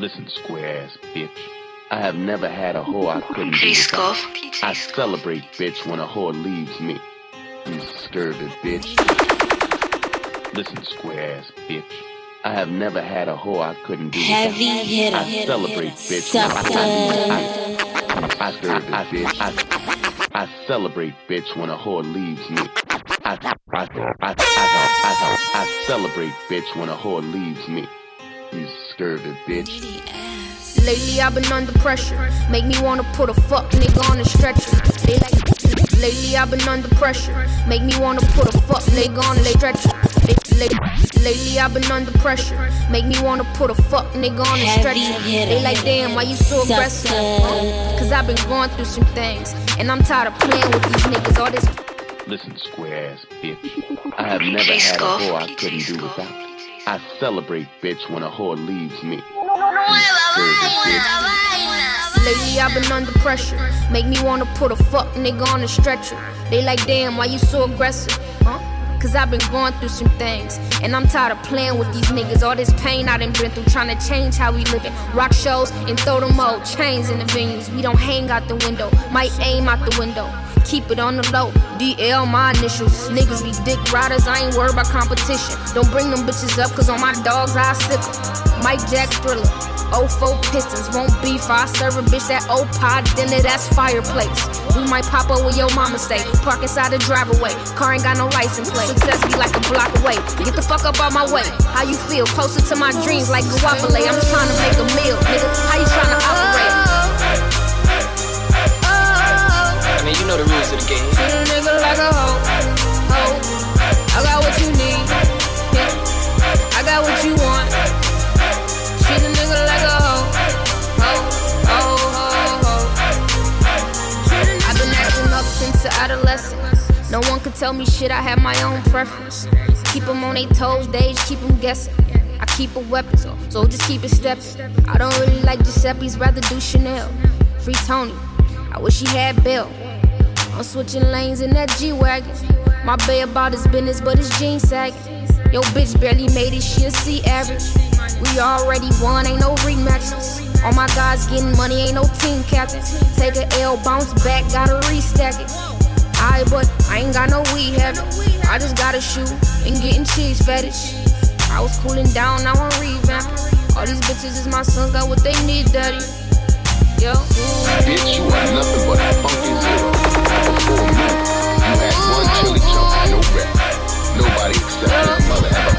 Listen, square ass bitch. I have never had a whore I couldn't be. I celebrate, bitch, when a whore leaves me. You scurvy bitch. Listen, square ass bitch. I have never had a whore I couldn't be Heavy hitter. I celebrate, bitch. I celebrate, bitch, when a whore leaves me. I, I, I, I, I, I, I celebrate, bitch, when a whore leaves me. You scurvy bitch. Lately I've been under pressure. Make me wanna put a fuck nigga on the stretcher. They like Lately I've been under pressure. Make me wanna put a fuck nigga on the stretcher. Lately I've been under pressure. Make me wanna put a fuck nigga on the Heavy stretcher. hitter. They like damn, why you so aggressive? Sucker. Cause I've been going through some things. And I'm tired of playing with these niggas. All this Listen, square ass bitch. I have never had a whore I couldn't do without. I celebrate, bitch, when a whore leaves me. Lately I've been under pressure. Make me wanna put a fuck nigga on a stretcher. They like, damn, why you so aggressive? Huh? Cause I've been going through some things. And I'm tired of playing with these niggas. All this pain I done been through, trying to change how we living. Rock shows and throw them old chains in the venues. We don't hang out the window, might aim out the window. Keep it on the low, DL my initials. Niggas be dick riders, I ain't worried about competition. Don't bring them bitches up, cause on my dogs I sick 'em. Mike Jack Thriller. 04 Pistons won't beef. I serve a bitch that old pie dinner, that's fireplace. We might pop up where your mama stay. Park inside the driveway. Car ain't got no license plate. Success be like a block away. Get the fuck up out my way. How you feel? Closer to my dreams like guapole. I'm trying to make a meal, nigga. How you trying to operate? I mean, you know the rules of the game. Treat a nigga like a hoe, hoe. I got what you need, yeah. I got what you want. Treat a nigga like a hoe, hoe, hoe, hoe, hoe. I've been acting up since adolescence. No one could tell me shit, I have my own preference. Keep them on their toes, they just keep them guessing. I keep a weapon, so, so just keep it steps. I don't really like Giuseppe's, rather do Chanel. Free Tony, I wish he had Bill. I'm switching lanes in that G Wagon. My bay about his business, but his jeans sagging. Yo, bitch barely made it, she a C average. We already won, ain't no rematches. All my guys getting money, ain't no team captain. Take a L, bounce back, gotta restack it. I but I ain't got no weed habit. I just gotta shoot and getting cheese fetish. I was cooling down, now I'm revamping. All these bitches is my sons, got what they need, daddy. Yo. Bitch, you are nothing but a funky zero. One chili chunk, no rap. Nobody except his mother ever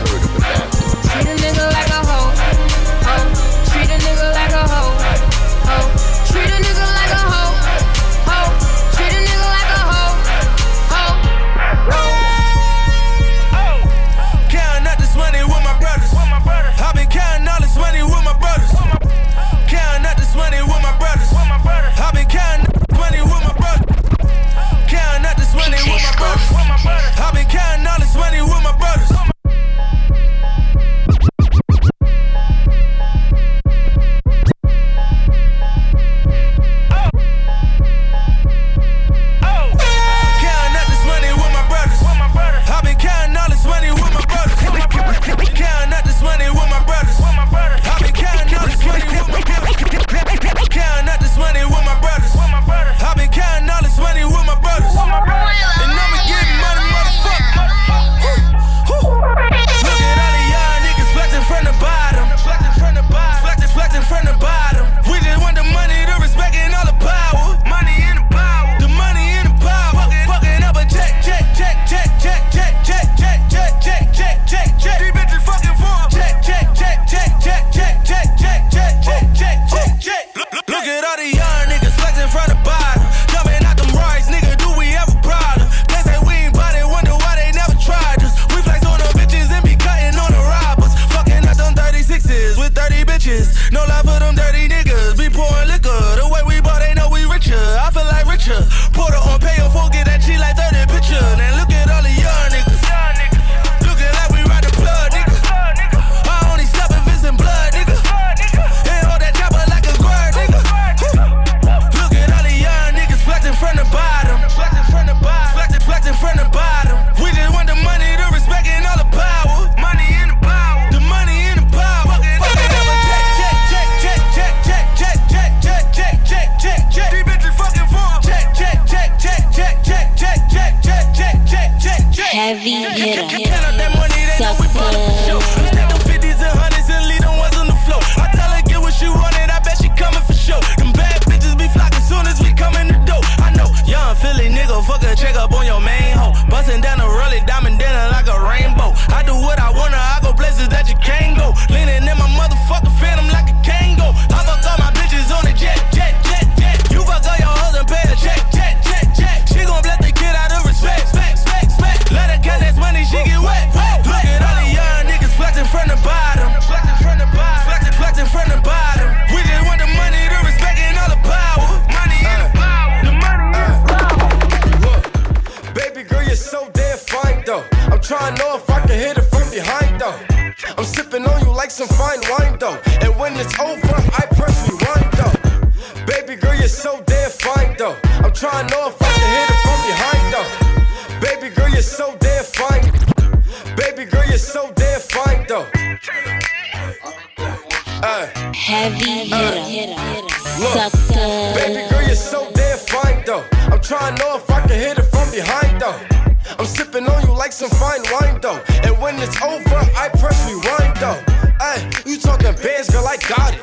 when it's over, I press rewind though. Ay, you talking bands, girl, I got it.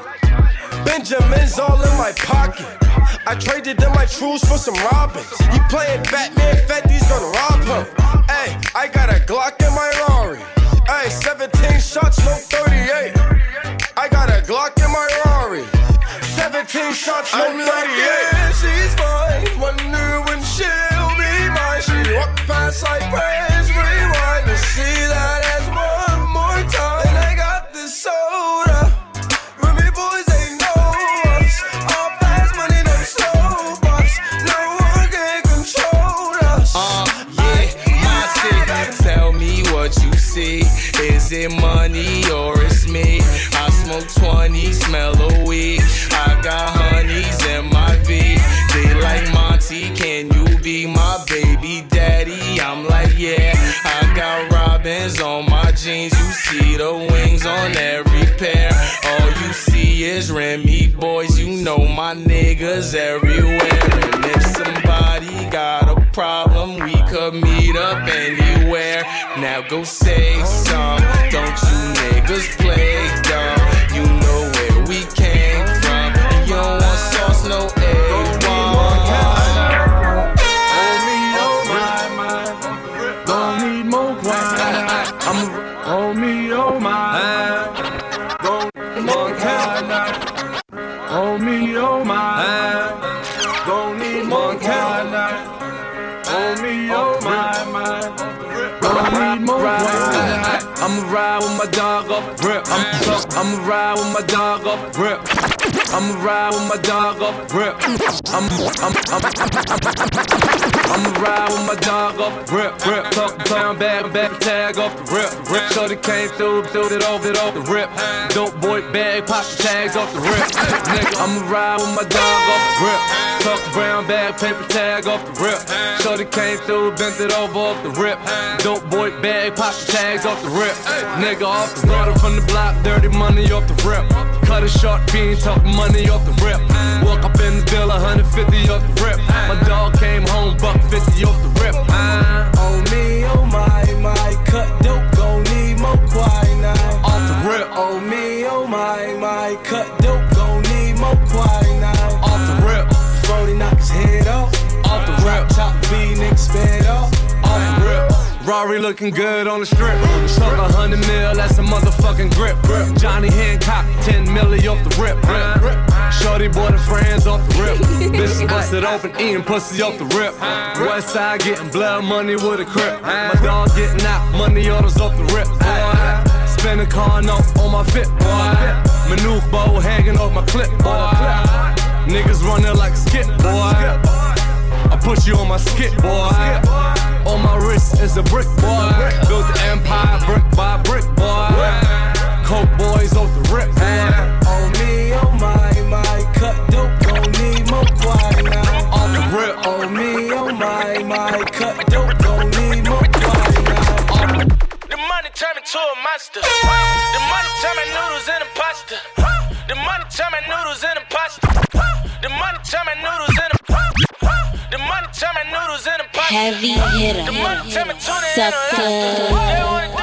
Benjamin's all in my pocket. I traded in my trues for some robins. You playing Batman, Fetty's gonna rob him. Hey, I got a Glock in my Rari. Hey, 17 shots, no 38. I got a Glock in my Rari. 17 shots, no 38. yeah, she's fine. Wonder when she'll be mine. She walk past like press money or it's me? I smoke 20, smell a weed. I got honeys in my V. They like Monty, can you be my baby daddy? I'm like, yeah. I got robins on my jeans. You see the wings on every pair. All you see is Remy boys. You know my niggas everywhere. And if somebody got a problem, we could meet up anywhere. Now go say Don't need more wine. Oh me, oh my, my. Don't need more wine. I'ma ride with my dog off rip. I'm I'ma ride with my dog off rip. I'ma ride with my dog off rip. I'm I'm I'm I'ma ride with my dog off the rip, rip, talk down, bag, back, tag off the rip, rip. Shorty came through, threw it off, it off the rip. Dope boy bag, pop the tags off the rip. Nigga, I'ma ride with my dog off the rip. Talk brown bag, paper tag off the rip. Shorty came through, bent it over off the rip. Dope boy bag, pop the tags off the rip. Nigga off the water from the block, dirty money off the rip. Cut it short, fiend, talk money off the rip. Walk up in the bill, 150 off the rip. My dog came home, buck 50 off the rip. Oh me, looking good on the strip. Stuck a hundred mil, that's a motherfucking grip. Johnny Hancock, 10 milli off the rip. Shorty bought her friends off the rip. Bitch busted open, eating pussy off the rip. West side getting blood money with a crip. My dog getting out, money orders off the rip. Boy. Spin a car note on my fit, boy. Bow hanging off my clip, boy. Niggas running like skip, boy. I put you on my skip, boy. On my wrist is a brick, boy. Built the empire brick by brick, boy. Coke boys off the rip, boy. Oh me, oh my, my cut dope, gon' need more quinine. Off the rip, Oh me, oh my, my cut dope, gon' need more quinine. The money turn me to a monster. Lobster. hitter, Sucker.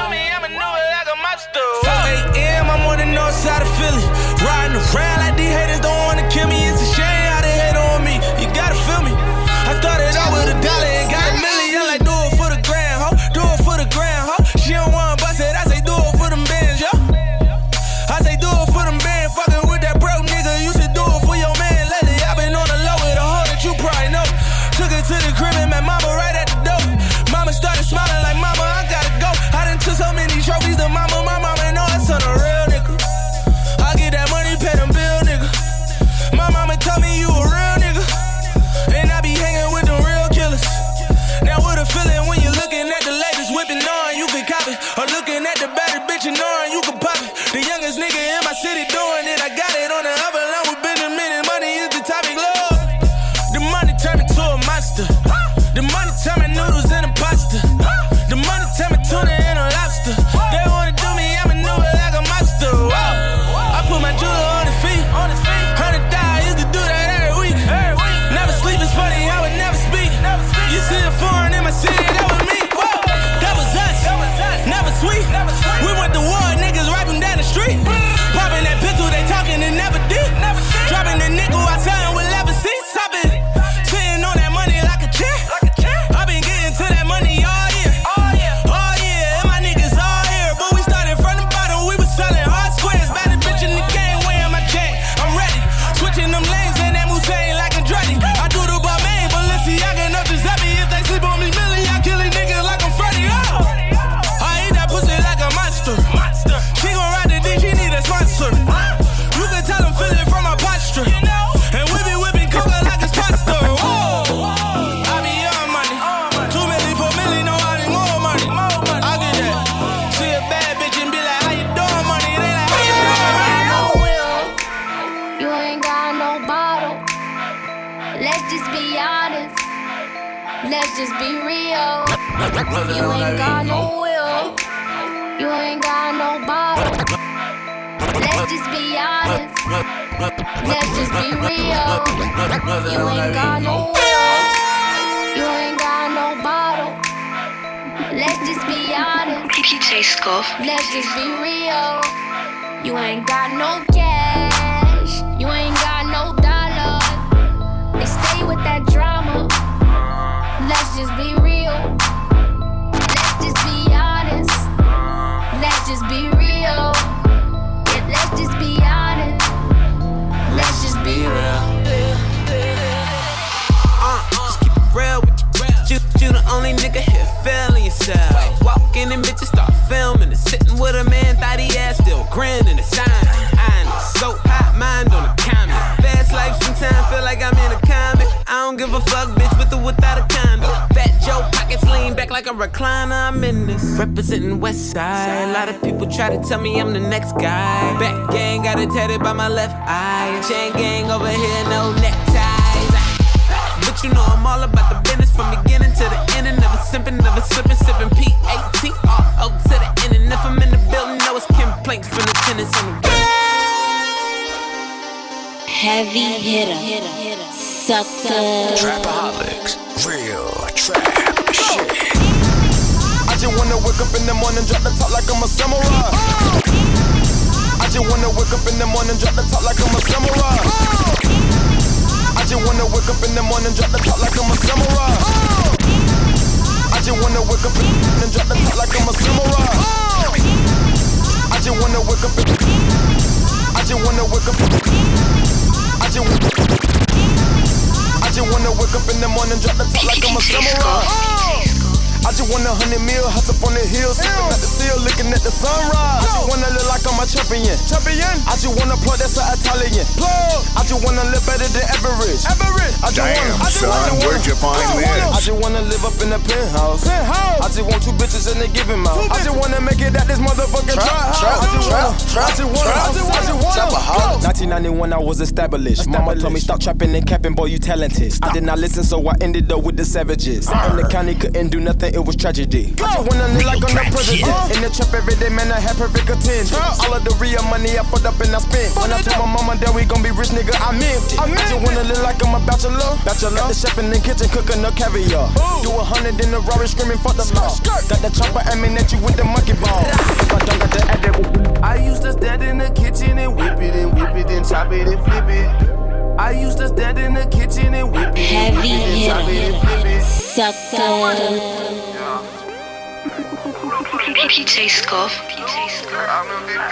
Bitch and you can pop it. The youngest nigga in my city doing it. Let's just be real. You ain't got no will. You ain't got no bottle. Let's just be honest. Let's just be real. You ain't got no will. You ain't got no bottle. Let's just be honest. DJ Scuff. Let's just be real. You ain't got no cash. You ain't got no dollars. They stay with that drama. Just be real. Let's just be honest. Let's just be real. Yeah, let's just be honest. Let's just be real. Uh, just keep it real with you. You, the only nigga here feeling yourself. Walk in and bitches start filming and sitting with a man, thought he ass still grinning and sign. I'm so hot, mind on the comment. Fast life sometimes feel like I'm in a comic. I don't give a fuck, bitch, with or without a condom. Fat Joe pockets lean back like a recliner. I'm in this. Representing West Side. A lot of people try to tell me I'm the next guy. Back gang got it tatted by my left eye. Chain gang over here, no neckties. But you know I'm all about the business from beginning to the end. And never simping, never slipping, sipping P-A-T-R-O to the end. And if I'm in the building, know it's complaints from the tenants on the Heavy hitter. Sucker. Trapaholics, real trap shit. I just wanna wake up in the morning, drop the top like I'm a samurai. I just wanna wake up in the morning, drop the top like I'm a samurai. I just wanna wake up in the morning, drop the top like I'm a samurai. I just wanna wake up in the morning and drop the top like I'm a samurai. I just wanna wake up I just wanna wake up. I just I just wanna wake up in the morning, drop the top like I'm a samurai. I just want a hundred mil, hot up on the hill, sipping at the seal, looking at the sunrise. I just wanna look like I'm a champion. Champion. I just wanna plug that's an Italian. Plug. I just wanna live better than average. Average. I just Damn, wanna. I just son, wanna, where'd you find I this? I just wanna live up in the penthouse. Penthouse. I just want two bitches and they giving mouth. I just wanna make it at this motherfucking trap, trap, house. I just trap, wanna- trap, I just wanna. I just wanna. I just wanna. Trapaholics. 1991, I was established. Mama told me stop trapping and capping, boy, you talented. I did not listen, so I ended up with the savages. And the county couldn't do nothing, it was tragedy. I just wanna live like I'm the president. In the trap every day, man, I had perfect attend. All of the real money I put up and I spent. When I told my mama that we gon' be rich, nigga, I meant it. I just wanna live like I'm a bachelor. Bachelor. Got the chef in the kitchen cooking up caviar. Do a hundred in the Rari screaming, fuck the law. Got the chopper aiming at you with the monkey ball. If I don't got the ad, that I used to stand in the kitchen and whip it and whip it and chop it and flip it. I used to stand in the kitchen and whip it and Heavy whip it and chop it and flip hitter. it. Sucker. DJ Scuff. I remember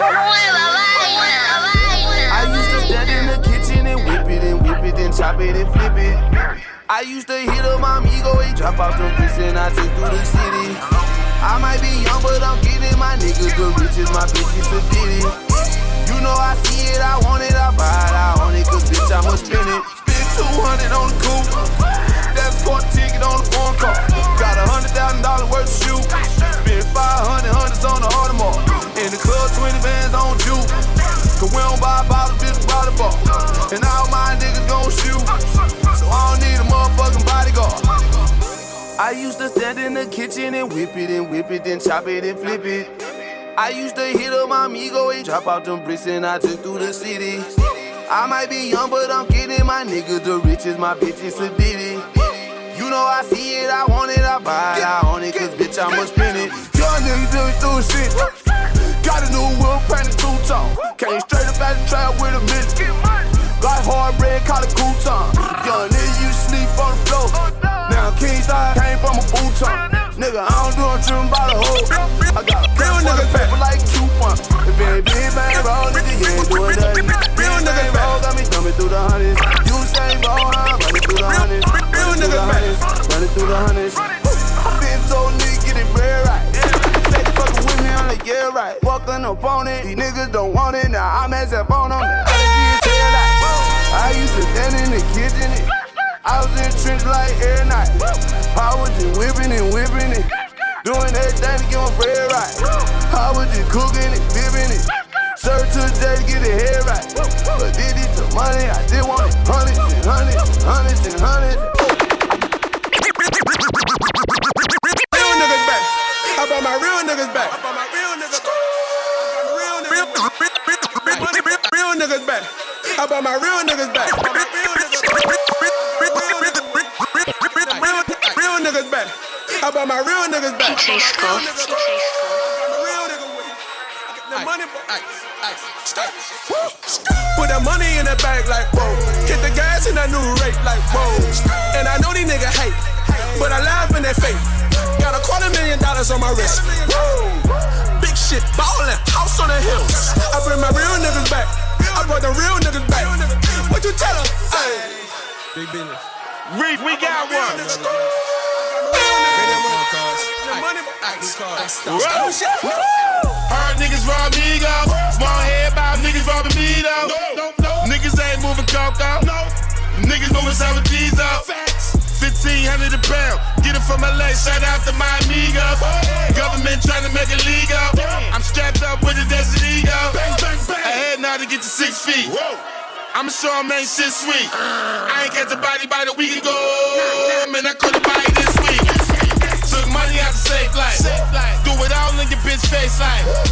I used to stand in the kitchen and whip it and whip it and chop it and flip it. I used to hit up my amigo, and drop off the bricks and I just through the city. I might be young, but I'm getting my niggas the riches, my bitches a ditty. You know I see it, I want it, I buy it, I own it, cause bitch I'ma spin it. Spend 200 on the coupe that's caught ticket on the phone call. Got a hundred thousand dollars worth of shoes. Spend 500 hundreds on the Audemars. In the club, 20 bands on you. Cause we don't buy bottles, bitch, buy the ball. And all my niggas gon' shoot. So I don't need a motherfucking bodyguard. I used to stand in the kitchen and whip it and whip it, then chop it and flip it. I used to hit up my amigo and drop out them bricks and I took through the city. I might be young, but I'm getting my niggas the riches, my bitches a ditty. You know I see it, I want it, I buy it, I own it, cause bitch, I'ma spend it. Young niggas doing through shit. Got a new wheel, painted two tone. Came straight up out the trap with a million. Got hard bread, call it crouton. Young nigga, you sleep on the floor. Now king side came from a futon. Nigga, I don't do a trim by the hoe. I got a real nigga paper like coupon. If it big bang roll, nigga, you ain't doing nothing. Real nigga roll got me coming through the hundreds. You say roll, I'm running through the hundreds. Real nigga running through the hundreds. Like yeah right. Fucking opponent, these niggas don't want it. Now I'm as phone on it. I used to stand in the kitchen. I was in the trench like every night. I was just whipping and whipping it. Doing everything to get my bread right. I was just cooking it, dipping it. Serve to the day to get the head right. But did it to money, I did want it. Hundreds and hundreds, hundreds and hundreds. My real niggas back? How about my real niggas back? Real, real, real, real niggas back. How about my real niggas back? Real real niggas back. How about my real niggas back? DJ Scuff. The money, Put that money in the bag like whoa. Hit the gas in that new rate like whoa. And I know these niggas hate, but I laugh in their face. A quarter million dollars on my wrist. Whoa. Big shit, ballin', house on the hills. I bring my real niggas back. I brought the real niggas back. What you tell them? Hey. Big business. Reef, we got one. Hard oh, niggas rob me go. Small head bob niggas robbing me though. Niggas ain't moving coco. Niggas moving seven G's up. 1500 a pound. Get it from LA. Shout out to my amigo. Government trying to make it legal. I'm strapped up with a desert ego. I had now to get to six feet. I'ma show 'em ain't shit sweet. Uh. I ain't catch a body by the week ago. Man, I could've buy it this week. Took money out the safe life. Do it all in your bitch face like.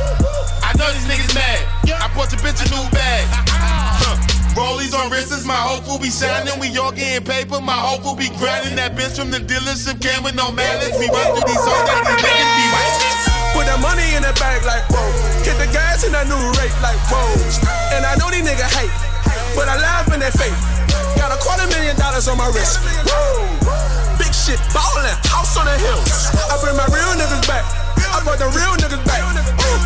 Bought the bitch a new bag. Huh. Rollies on wrists, my hope will be shining. We all getting paper, my hope will be grinding. That bitch from the dealership came with no malice. We run through these songs that these niggas be right. Put that money in the bag like whoa. Hit the gas in that new rate like whoa. And I know these niggas hate, but I laugh in their face. Got a quarter million dollars on my wrist. Whoa. Shit, ballin', house on the hills. I bring my real niggas back. I brought the real niggas back.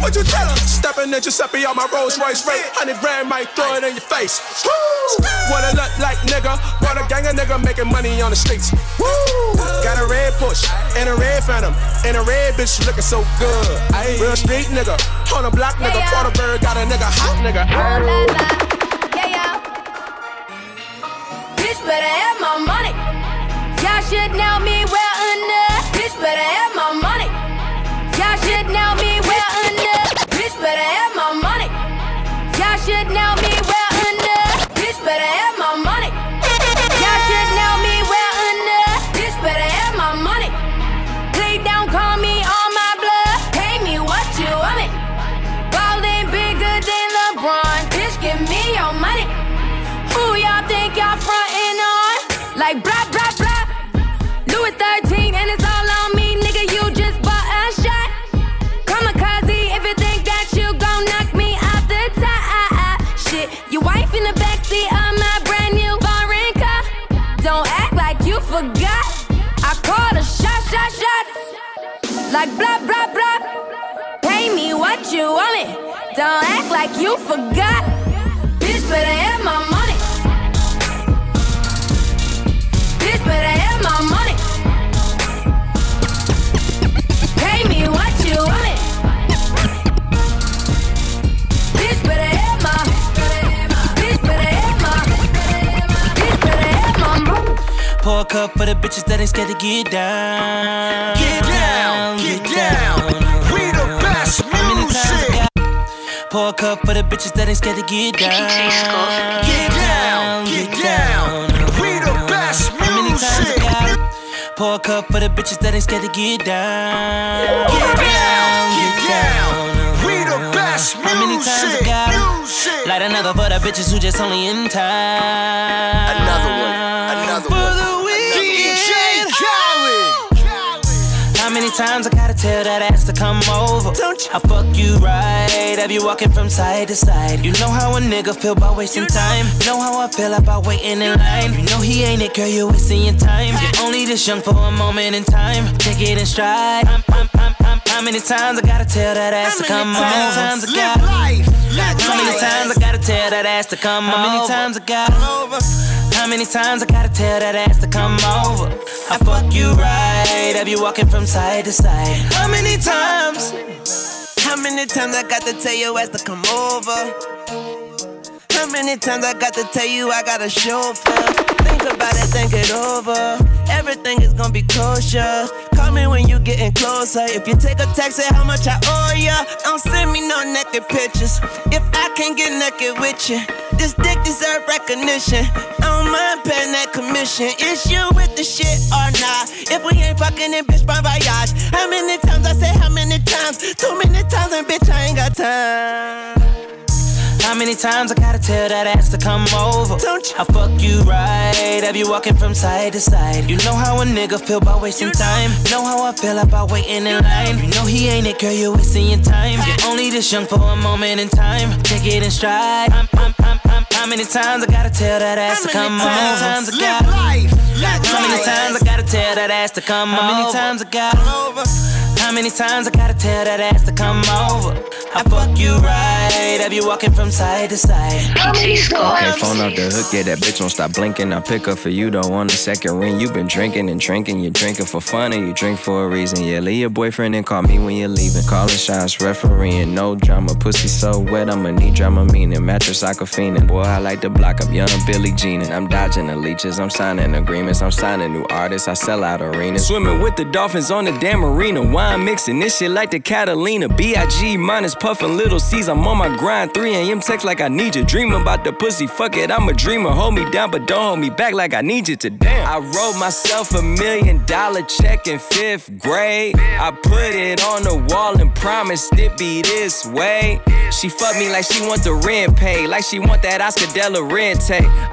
What you tell 'em? Stepping at Giuseppe on my Rolls Royce rate. 100 grand might throw it in your face. Woo. What it look like, nigga? Brought a gang of nigga making money on the streets. Woo. Got a red push and a red phantom. And a red bitch looking so good. Real street nigga. On a block nigga. Quarter bird got a nigga hot nigga. Oh, yeah, yeah. Bitch better have my money. Y'all should know me I called a shot, shot, shot. Like blah blah blah. Pay me what you want it. Don't act like you forgot. Bitch better have my money. Bitch better have my money. Pour a cup for the bitches that ain't scared to get down. Get down, get down. We the best music. Pour a cup for the bitches that ain't scared to get down. Get down, get down. We the best music. Pour a cup for the bitches that ain't scared to get down. Get down, get down. We the best music. How many times I got music. Light another for the bitches who just only in time. Another one. Another one. Many times I gotta tell that ass to come over? Don't you? I fuck you right. Have you walking from side to side? You know how a nigga feel about wasting time. Know how I feel about waiting in line. You know he ain't it, girl. You're wasting your time. You're only this young for a moment in time. Take it in stride. I'm, I'm, I'm, how many times I gotta tell that ass to come over? How many times I Live life. How many times I gotta tell that ass to come over? How many times I got How many times I gotta tell that ass to come over? I fuck you right, have you walking from side to side? How many times? How many times I got to tell your ass to come over? How many times I got to tell you I got a chauffeur? Think about it, think it over. Everything is gonna be kosher. Call me when you're getting closer. If you take a text, say how much I owe ya. Don't send me no naked pictures. If I can't get naked with you, this dick deserve recognition. I don't mind paying that commission. Is you with the shit or not? If we ain't fucking in bitch, bon voyage. How many times I say how many times? Too many times and bitch, I ain't got time. How many times I gotta tell that ass to come over? Don't you? I fuck you right, have you walking from side to side? You know how a nigga feel about wasting time. Know how I feel about waiting in line. You know he ain't it, girl, you're wasting your time. You're only this young for a moment in time. Take it in stride. I'm, I'm, I'm, I'm, how many times I gotta tell that ass to come over? How many times I gotta life. Live How many times I gotta tell that ass to come over? How many times I gotta How many times I gotta tell that ass to come over? I fuck you right, have you walking from side to side? DJ Scuff. Can't phone off the hook, yeah, that bitch won't stop blinking. I pick up for you, though, on the second ring. you been drinking and drinking, you drinking for fun or you drink for a reason. Yeah, leave your boyfriend and call me when you're leaving. Calling shots, refereeing, no drama. Pussy so wet, I'ma need drama meaning. Mattress aquafina. Boy, I like to block up young Billy Jean. And I'm dodging the leeches, I'm signing agreements, I'm signing new artists, I sell out arenas. Swimming with the dolphins on the damn arena. Wine mixing this shit like the Catalina. B.I.G. minus puffin' little C's. I'm on my grind. 3 a.m. text like I need you. Dream about the pussy, fuck it, I'm a dreamer. Hold me down, but don't hold me back like I need you to damn. I wrote myself a million dollar check in fifth grade. I put it on the wall and promised it be this way. She fuck me like she want the rent paid, like she want that Oscar De La.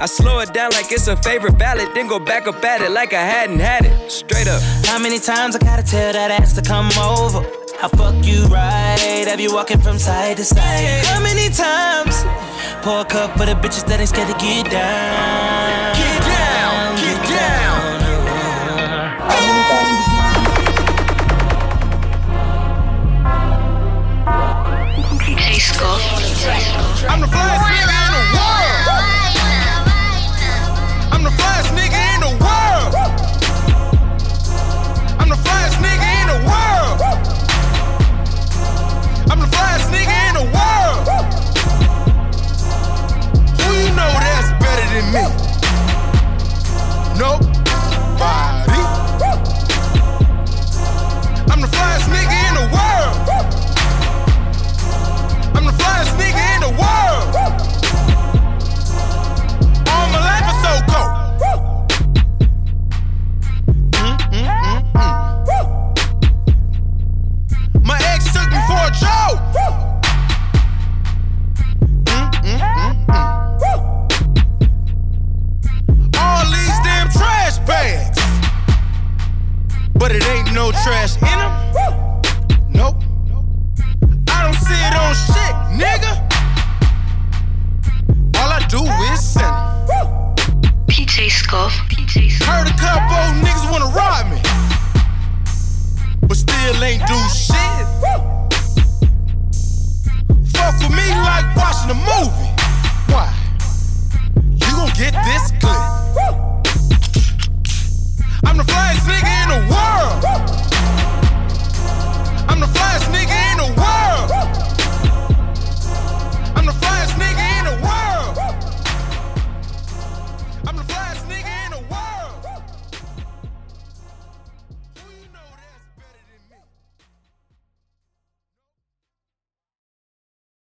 I slow it down like it's a favorite ballad, then go back up at it like I hadn't had it. Straight up. How many times I gotta tell that ass to come over? I fuck you right, have you walking from side to side? How many times? Pour a cup for the bitches that ain't scared to get down. Get down. Get down. DJ Scuff. I'm the flyest